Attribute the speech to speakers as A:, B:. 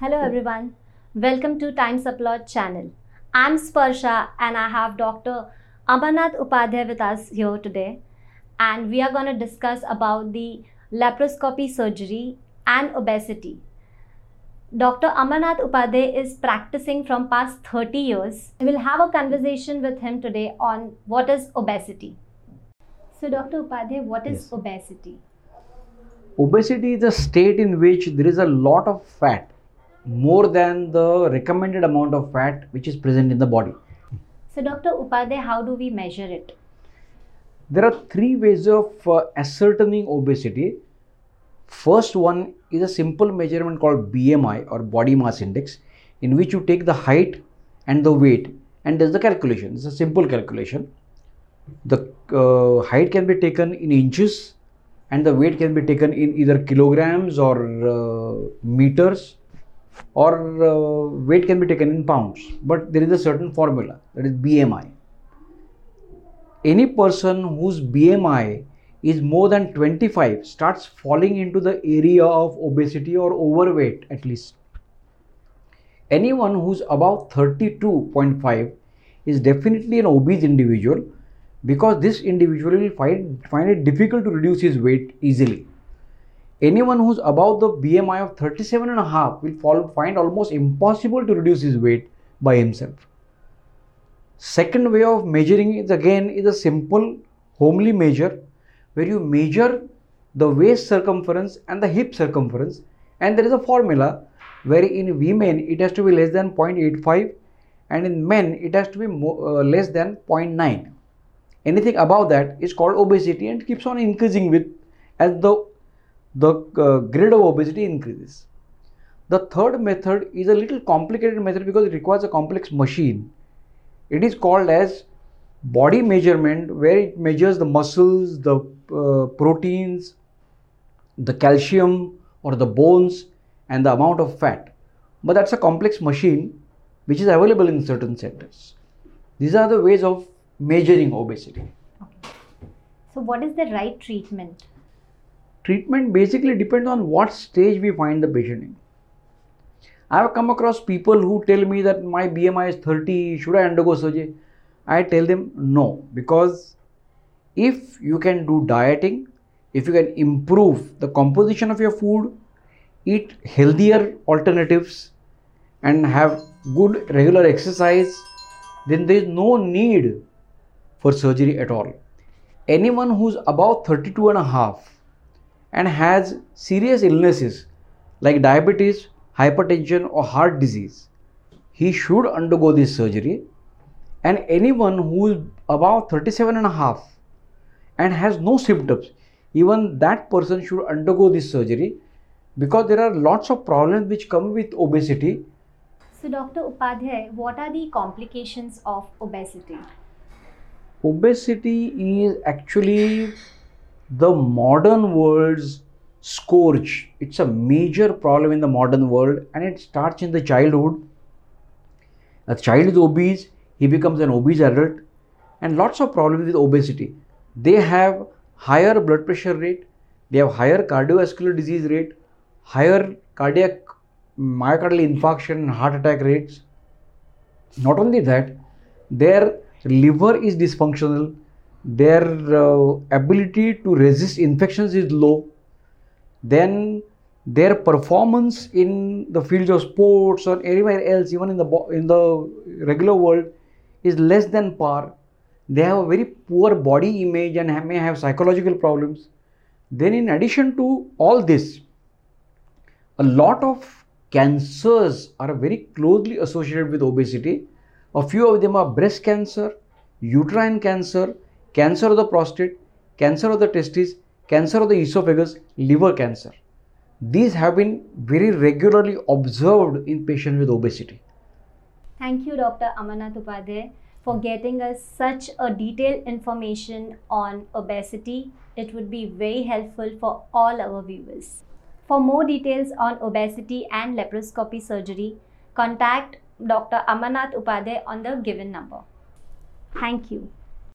A: Hello everyone. Welcome to Times Upload channel. I'm Sparsha and I have Dr. Amarnath Upadhyay with us here today and we are going to discuss about the laparoscopy surgery and obesity. Dr. Amarnath Upadhyay is practicing from past 30 years. We'll have a conversation with him today on what is obesity. So Dr. Upadhyay, what is
B: Yes.
A: obesity?
B: Obesity is a state in which there is a lot of fat, more than the recommended amount of fat which is present in the body.
A: So Dr. Upadhyay, how do we measure it?
B: There are three ways of uh, ascertaining obesity. First one is a simple measurement called BMI or body mass index, in which you take the height and the weight and there's the calculation. It's a simple calculation. The uh, height can be taken in inches and the weight can be taken in either kilograms or uh, meters or uh, weight can be taken in pounds. But there is a certain formula that is BMI any person whose BMI is more than 25 starts falling into the area of obesity or overweight at least. Anyone who's above 32.5 is definitely an obese individual because this individual will find, find it difficult to reduce his weight easily. Anyone who's above the BMI of 37 and a half will fall, find almost impossible to reduce his weight by himself. Second way of measuring is again is a simple homely measure where you measure the waist circumference and the hip circumference and there is a formula where in women it has to be less than 0.85 and in men it has to be mo- uh, less than 0.9 anything above that is called obesity and keeps on increasing with as the the uh, grade of obesity increases. The third method is a little complicated method because it requires a complex machine. It is called as body measurement where it measures the muscles the uh, proteins the calcium or the bones and the amount of fat. But that's a complex machine which is available in certain centers. These are the ways of measuring obesity.
A: So what is the right treatment?
B: Treatment basically depends on what stage we find the patient in. I have come across people who tell me that my BMI is 30, should I undergo surgery? I tell them no, because if you can do dieting, if you can improve the composition of your food, eat healthier alternatives, and have good regular exercise, then there is no need for surgery at all. Anyone who's above 32 and a half and has serious illnesses like diabetes, hypertension, or heart disease, he should undergo this surgery. And anyone who is above 37 and a half and has no symptoms, even that person should undergo this surgery because there are lots of problems which come with obesity.
A: So Dr. Upadhyay, what are the complications of obesity?
B: Obesity is actually the modern world's scourge. It's a major problem in the modern world and it starts in the childhood. A child is obese, he becomes an obese adult, and lots of problems with obesity. They have higher blood pressure rate, they have higher cardiovascular disease rate, higher cardiac myocardial infarction heart attack rates. Not only that, their liver is dysfunctional, their uh, ability to resist infections is low, then their performance in the fields of sports or anywhere else, even in the in the regular world, is less than par. They have a very poor body image and ha- may have psychological problems. Then, in addition to all this, a lot of cancers are very closely associated with obesity. A few of them are breast cancer, uterine cancer, cancer of the prostate, cancer of the testes, cancer of the esophagus, liver cancer. These have been very regularly observed in patients with obesity.
A: Thank you, Dr. Amarnath Upadhyay, for getting us such a detailed information on obesity. It would be very helpful for all our viewers. For more details on obesity and laparoscopy surgery, contact Dr. Amarnath Upadhyay on the given number. Thank you.